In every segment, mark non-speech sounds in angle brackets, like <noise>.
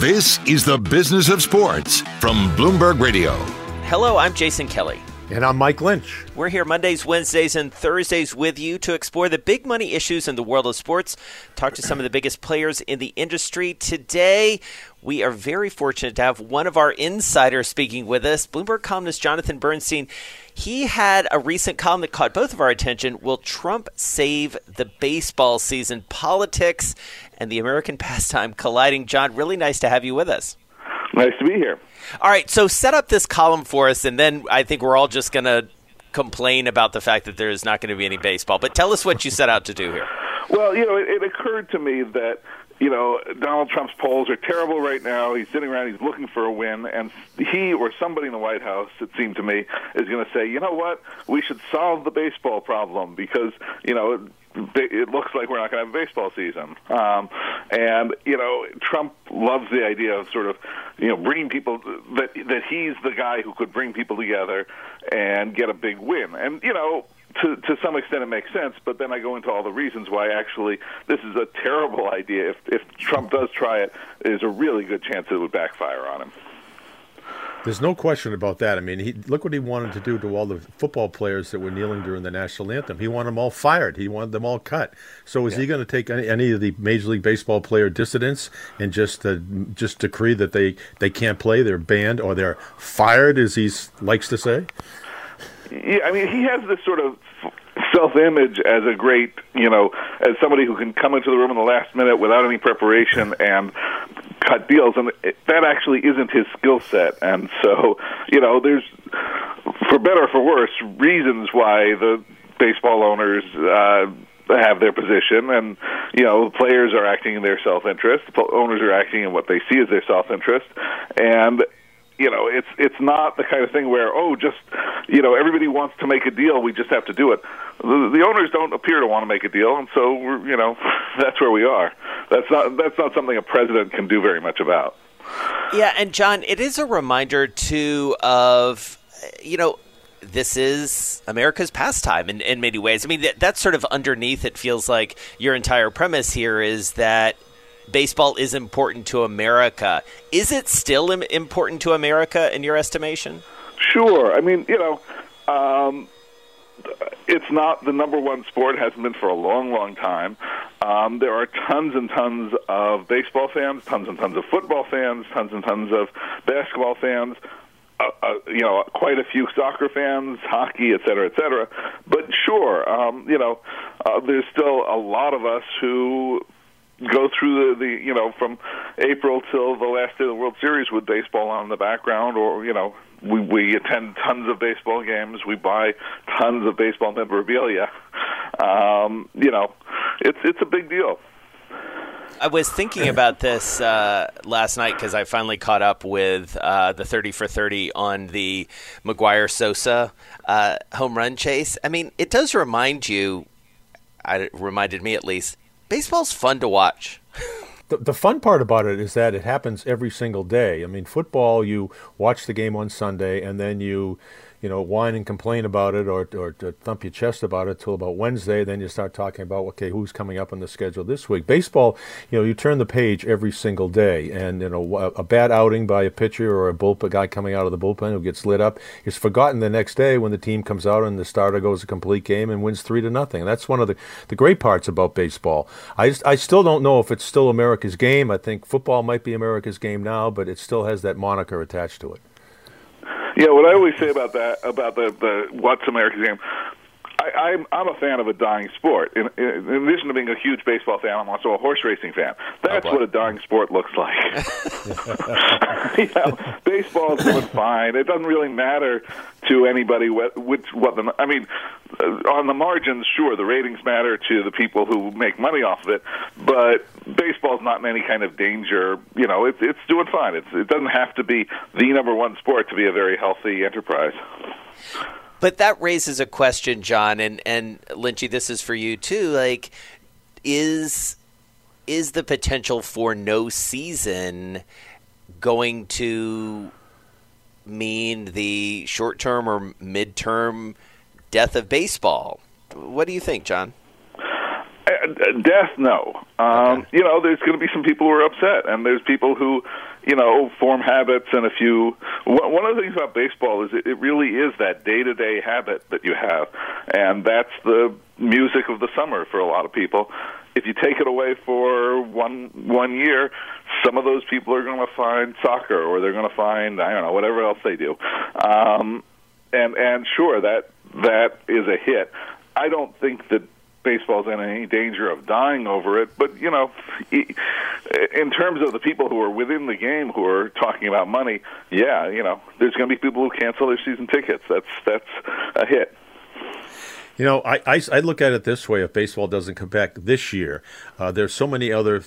This is the business of sports from Bloomberg Radio. Hello, I'm Jason Kelly. And I'm Mike Lynch. We're here Mondays, Wednesdays, and Thursdays with you to explore the big money issues in the world of sports, talk to some of the biggest players in the industry. Today, we are very fortunate to have one of our insiders speaking with us, Bloomberg columnist Jonathan Bernstein. He had a recent column that caught both of our attention. Will Trump save the baseball season? Politics and the American <laughs> pastime colliding. John, really nice to have you with us. Nice to be here. All right, so set up this column for us, and then I think we're all just going to complain about the fact that there is not going to be any baseball. But tell us what you set out to do here. Well, you know, it, it occurred to me that you know, Donald Trump's polls are terrible right now. He's sitting around, he's looking for a win, and he or somebody in the White House, it seemed to me, is going to say, you know what, we should solve the baseball problem because, you know, it looks like we're not going to have a baseball season. Um, and you know, Trump loves the idea of sort of you know bringing people that that he's the guy who could bring people together and get a big win. And you know, to to some extent it makes sense, but then I go into all the reasons why actually this is a terrible <laughs> idea. If if Trump does try it, there's a really good chance it would backfire on him. There's no question about that. I mean, he, look what he wanted to do to all the football players that were kneeling during the national anthem. He wanted them all fired. He wanted them all cut. So is yeah. he going to take any, any, of the Major League Baseball player dissidents and just uh, just decree that they, they can't play, they're banned, or they're fired, as he likes to say? Yeah, I mean, he has this sort of self-image as a great, you know, as somebody who can come into the room in the last minute without any preparation and cut deals, and that actually isn't his skill set. And so, you know, there's, for better or for worse, reasons why the baseball owners. Uh, have their position, and you know, players are acting in their self-interest. Owners are acting in what they see as their self-interest, and you know, it's it's not the kind of thing where oh, just you know, everybody wants to make a deal, we just have to do it. The, the owners don't appear to want to make a deal, and so we're you know, <laughs> that's where we are. That's not that's not something a president can do very much about. Yeah, and John, it is a reminder too of you know this is America's pastime in, in many ways. I mean, that, that's sort of underneath it feels like your entire premise here is that baseball is important to America. Is it still important to America in your estimation? Sure. I mean, you know, um, it's not the number one sport. Hasn't been for a long, long time. Um, there are tons and tons of baseball fans, tons and tons of football fans, tons and tons of basketball fans. Uh, uh, you know, quite a few soccer fans, hockey, et cetera, et cetera. But sure, um, you know, uh, there's still a lot of us who go through the, the you know from April till the last day of the World Series with baseball on in the background, or you know we we attend tons of baseball games, we buy tons of baseball memorabilia. Um, you know, it's it's a big deal. I was thinking about this uh, last night because I finally caught up with uh, the 30 for 30 on the McGwire Sosa uh, home run chase. I mean, it does remind you, it reminded me at least, baseball's fun to watch. the, the fun part about it is that it happens every single day. I mean, football, you watch the game on Sunday and then you you know, whine and complain about it or, or to thump your chest about it till about Wednesday. Then you start talking about, okay, who's coming up on the schedule this week. Baseball, you know, you turn the page every single day. And, you know, a, bad outing by a pitcher or a bullpen guy coming out of the bullpen who gets lit up is forgotten the next day when the team comes out and the starter goes a complete game and wins three to nothing. And that's one of the, the great parts about baseball. I, just, I still don't know if it's still America's game. I think football might be America's game now, but it still has that moniker attached to it. Yeah, what I always say about that, about the, the what's America's game, I, I'm I'm a fan of a dying sport. In, in, in addition to being a huge baseball fan, I'm also a horse racing fan. That's boy. what a dying sport looks like. <laughs> <laughs> you know, baseball's doing fine. It doesn't really matter to anybody what which what the I mean uh, on the margins. Sure, the ratings matter to the people who make money off of it, but baseball's not in any kind of danger. You know, it's it's doing fine. It's it doesn't have to be the number one sport to be a very healthy enterprise. But that raises a question, John, and and Lynchy, this is for you too. Like, is is the potential for no season going to mean the short term or mid term death of baseball? What do you think, John? Death, no. Um, You know, there's going to be some people who are upset, and there's people who, you know, form habits. And a few. one one of the things about baseball is it, it really is that day-to-day habit that you have, and that's the music of the summer for a lot of people. If you take it away for one one year, some of those people are going to find soccer, or they're going to find I don't know whatever else they do. Um, and and sure, that that is a hit. I don't think that baseball's in any danger of dying over it. But you know, <laughs> in terms of the people who are within the game who are talking about money, yeah, you know, there's going to be people who cancel their season tickets. That's that's a hit. You know, I, I, I look at it this way: if baseball doesn't come back this year, uh, there's so many other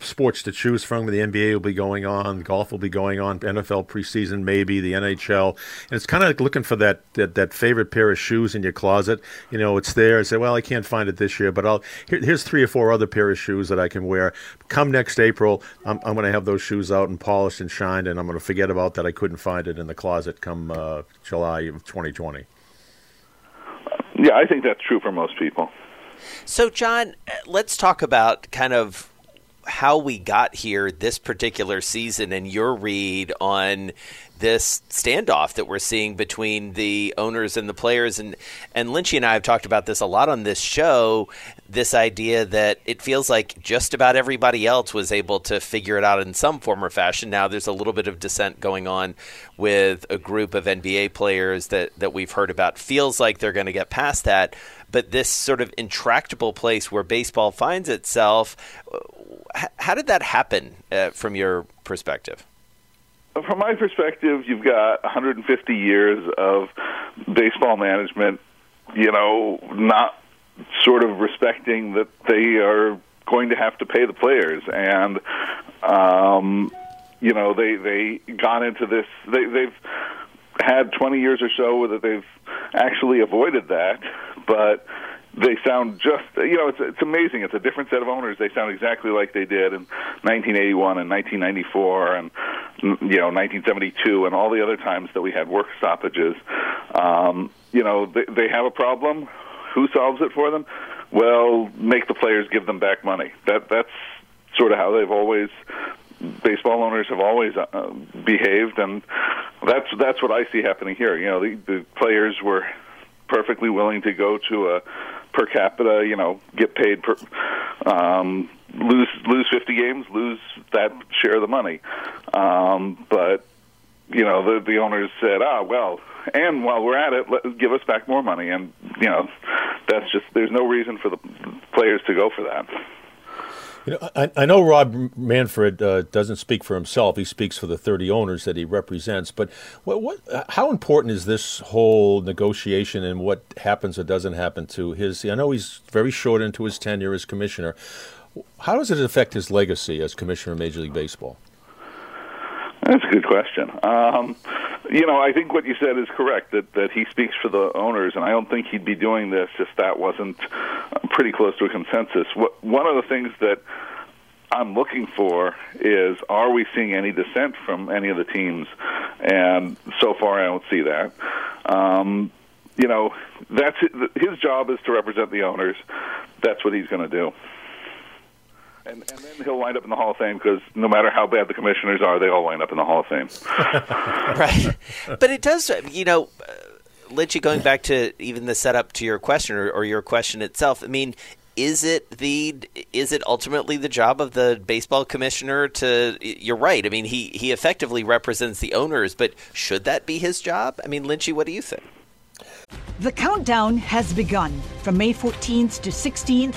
sports to choose from. The NBA will be going on, golf will be going on, NFL preseason maybe, the NHL, and it's kind of like looking for that, that that favorite pair of shoes in your closet. You know, it's there. I say, well, I can't find it this year, but I'll here, here's three or four other pair of shoes that I can wear. Come next April, I'm, I'm going to have those shoes out and polished and shined, and I'm going to forget about that I couldn't find it in the closet come uh, July of 2020. Yeah, I think that's true for most people. So, John, let's talk about kind of how we got here this particular season and your read on this standoff that we're seeing between the owners and the players. And and Lynchy and I have talked about this a lot on this show this idea that it feels like just about everybody else was able to figure it out in some form or fashion. Now there's a little bit of dissent going on with a group of NBA players that that we've heard about. Feels like they're going to get past that. But this sort of intractable place where baseball finds itself how did that happen uh, from your perspective? From my perspective, you've got 150 years of baseball management, you know, not sort of respecting that they are going to have to pay the players and um you know they they got into this they they've had 20 years or so that they've actually avoided that but they sound just you know it's it's amazing. It's a different set of owners. They sound exactly like they did in 1981 and 1994 and you know 1972 and all the other times that we had work stoppages. Um you know they they have a problem. Who solves it for them? Well make the players give them back money. That that's sort of how they've always baseball owners have always uh, behaved and that's that's what I see happening here. You know the the players were perfectly willing to go to a per capita, you know, get paid per um, lose lose 50 games, lose that share of the money. Um, but you know, the the owners said, "Ah, well, and while we're at it, let, give us back more money." And you know, that's just there's no reason for the players to go for that. You know, I, I know Rob Manfred uh, doesn't speak for himself; he speaks for the 30 owners that he represents. But what, what, how important is this whole negotiation and what happens or doesn't happen to his? I know he's very short into his tenure as commissioner. How does it affect his legacy as commissioner of Major League Baseball? That's a good question. Um, you know, I think what you said is correct that that he speaks for the owners, and I don't think he'd be doing this if that wasn't uh, pretty close to a consensus. What, one of the things that I'm looking for is are we seeing any dissent from any of the teams? And so far, I don't see that. Um, you know, that's his job is to represent the owners. That's what he's going to do. And, and then he'll wind up in the Hall of Fame because no matter how bad the commissioners are, they all wind up in the Hall of Fame. <laughs> <laughs> right. But it does, you know, uh, Lynchy, going back to even the setup to your question or, or your question itself, I mean, is it the is it ultimately the job of the baseball commissioner to you're right i mean he he effectively represents the owners but should that be his job i mean lynchy what do you think The countdown has begun. From May 14th to 16th,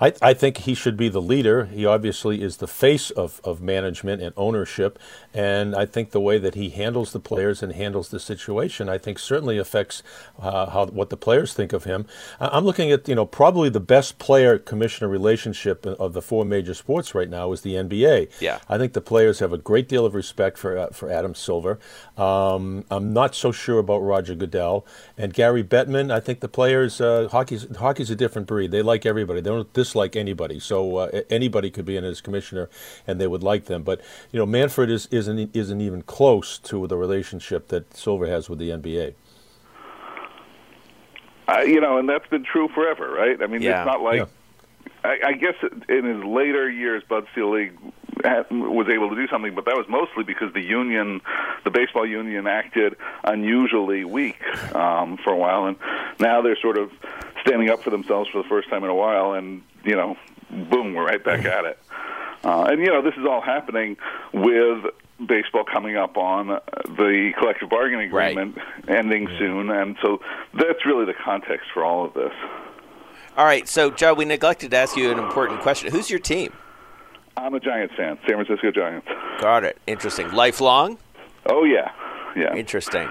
I, I, think he should be the leader. He obviously is the face of, of management and ownership. And I think the way that he handles the players and handles the situation, I think certainly affects uh, how what the players think of him. I'm looking at, you know, probably the best player commissioner relationship of the four major sports right now is the NBA. Yeah. I think the players have a great deal of respect for, uh, for Adam Silver. Um, I'm not so sure about Roger Goodell. And Gary Bettman, I think the players, uh, hockey's, hockey's a different breed. They like everybody. They don't dislike anybody. So uh, anybody could be in as commissioner, and they would like them. But you know, Manfred is isn't isn't even close to the relationship that Silver has with the NBA. Uh, you know, and that's been true forever, right? I mean, yeah. it's not like. Yeah. I, I guess in his later years, Bud Selig was able to do something, but that was mostly because the union, the baseball union, acted unusually weak um, for a while, and now they're sort of standing up for themselves for the first time in a while, and you know, boom, we're right back at it. Uh, and you know, this is all happening with baseball coming up on the collective bargaining agreement right. ending soon, and so that's really the context for all of this. All right, so Joe, we neglected to ask you an important question. Who's your team? I'm a Giants fan, San Francisco Giants. Got it. Interesting. Lifelong? Oh yeah, yeah. Interesting.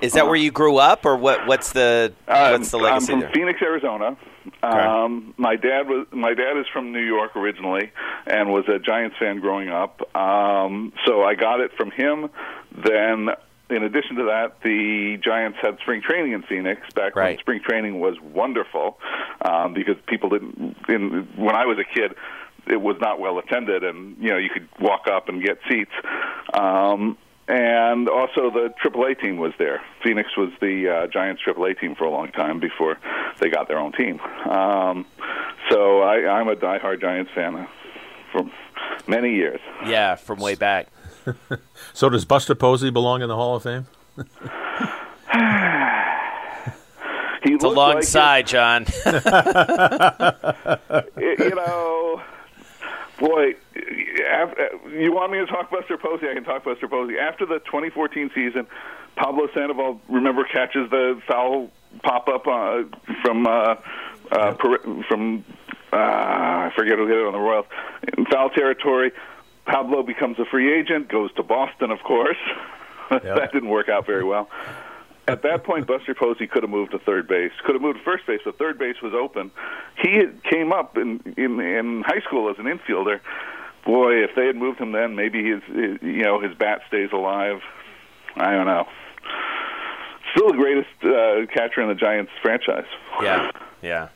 Is that where you grew up, or what? What's the what's the legacy I'm from there? Phoenix, Arizona. Um, my dad was my dad is from New York originally, and was a Giants fan growing up. Um, so I got it from him. Then, in addition to that, the Giants had spring training in Phoenix back when spring training was wonderful, um, because people didn't. In, when I was a kid, it was not well attended, and you know you could walk up and get seats. Um, and also the AAA team was there. Phoenix was the uh, Giants AAA team for a long time before they got their own team. Um, so I, I'm a diehard Giants fan for many years. Yeah, from way back. <laughs> So does Buster Posey belong in the Hall of Fame? <sighs> He It's a long like sigh, John. <laughs> it- you know, boy, you want me to talk Buster Posey? I can talk Buster Posey. After the 2014 season, Pablo Sandoval, remember, catches the foul pop up uh, from uh, uh, per- from uh, I forget who hit it on the Royals in foul territory. Pablo becomes a free agent, goes to Boston, of course. <laughs> that didn't work out very well. At that point, Buster Posey could have moved to third base, could have moved to first base, but third base was open. He came up in, in in high school as an infielder. Boy, if they had moved him then, maybe his, his you know his bat stays alive. I don't know. Still the greatest uh, catcher in the Giants franchise. yeah, yeah.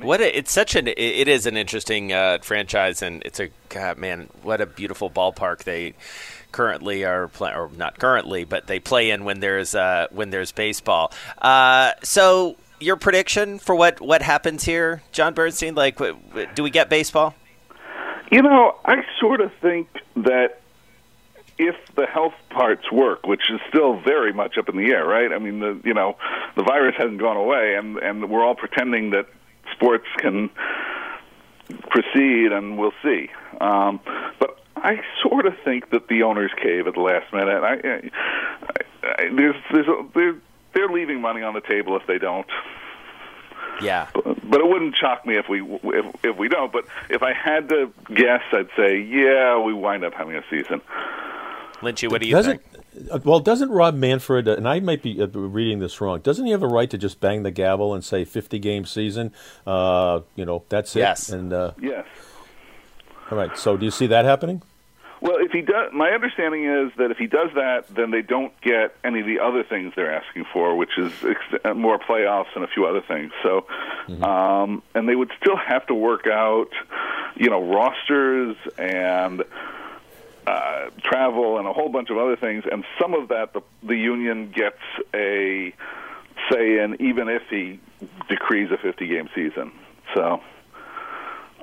What a, it's such an it- is an interesting uh, franchise, and it's a God, man. What a beautiful ballpark they currently are playing, or not currently, but they play in when there's uh, when there's baseball. Uh, so your prediction for what what happens here, John Bernstein? Like, w- w- do we get baseball? You know, I sort of think that if the health parts work, which is still very much up in the air, right? I mean, the you know, the virus hasn't gone away, and and we're all pretending that sports can proceed, and we'll see. Um, but I sort of think that the owners cave at the last minute. I, I, I there's there's a, they're they're leaving money on the table if they don't Yeah, but it wouldn't shock me if we if, if we don't. But if I had to guess, I'd say yeah, we wind up having a season. Lynchy, what do you doesn't think? Uh, well doesn't Rob Manfred uh, and I might be uh, reading this wrong doesn't he have a right to just bang the gavel and say 50 game season uh, you know that's it Yes. and uh, Yes. all right so do you see that happening Well, if he does, my understanding is that if he does that, then they don't get any of the other things they're asking for, which is ex- uh, more playoffs and a few other things. So, um, and they would still have to work out, you know, rosters and uh, travel and a whole bunch of other things. And some of that, the, the union gets a say in, even if he decrees a 50 game season. So.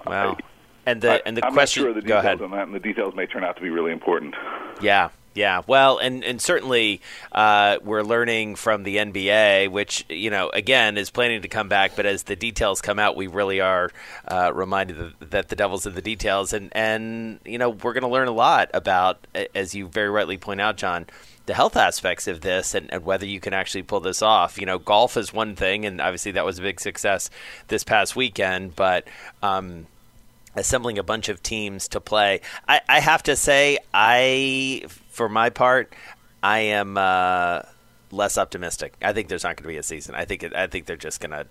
Wow. And the I, and the I'm question. sure of the go details ahead. on that, and the details may turn out to be really important. Yeah, yeah. Well, and and certainly uh, we're learning from the NBA, which you know again is planning to come back. But as the details come out, we really are uh, reminded that, the devil's in the details, and and you know we're going to learn a lot about, as you very rightly point out, John. The health aspects of this and, and whether you can actually pull this off. You know, golf is one thing, and obviously that was a big success this past weekend. But um, assembling a bunch of teams to play. I, I have to say, I, for my part, I am uh, less optimistic. I think there's not going to be a season. I think it, I think they're just going to.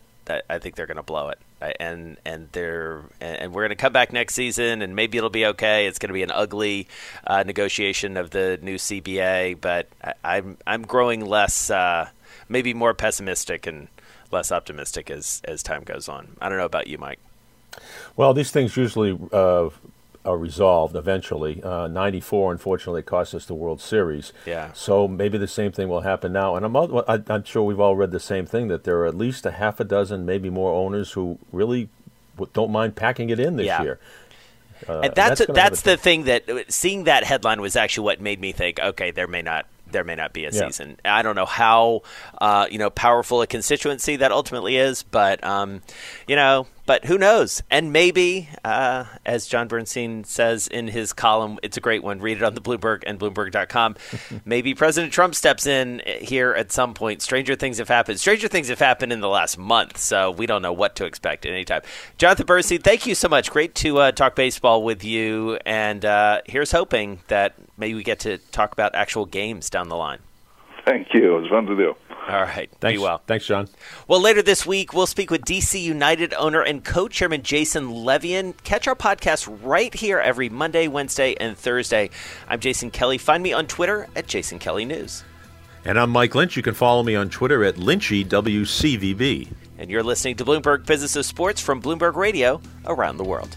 I think they're going to blow it, and and they're and we're going to come back next season, and maybe it'll be okay. It's going to be an ugly uh, negotiation of the new CBA, but I, I'm I'm growing less, uh, maybe more pessimistic and less optimistic as as time goes on. I don't know about you, Mike. Well, these things usually uh, are resolved eventually. Uh, 94, unfortunately, cost us the World Series. Yeah. So maybe the same thing will happen now. And I'm, I- I'm sure we've all read the same thing that there are at least a half a dozen, maybe more owners who really don't mind packing it in this Yeah. year. Uh, and that's that's gonna that's, the thing that seeing that headline was actually what made me think, okay, there may not there may not be a Yeah. season. I don't know how uh, you know powerful a constituency that ultimately is, but um, you know, but who knows? And maybe, uh, as John Bernstein says in his column, it's a great one. Read it on the Bloomberg and Bloomberg.com. <laughs> maybe President Trump steps in here at some point. Stranger things have happened. Stranger things have happened in the last month, so we don't know what to expect at any time. Jonathan Bernstein, thank you so much. Great to uh, talk baseball with you. And uh, here's hoping that maybe we get to talk about actual games down the line. Thank you. It was fun to do. All right. Thanks, Be well. Thanks, John. Well, later this week, we'll speak with DC United owner and co chairman Jason Levien. Catch our podcast right here every Monday, Wednesday, and Thursday. I'm Jason Kelly. Find me on Twitter at Jason Kelly News. And I'm Mike Lynch. You can follow me on Twitter at LynchyWCVB. And you're listening to Bloomberg Business of Sports from Bloomberg Radio around the world.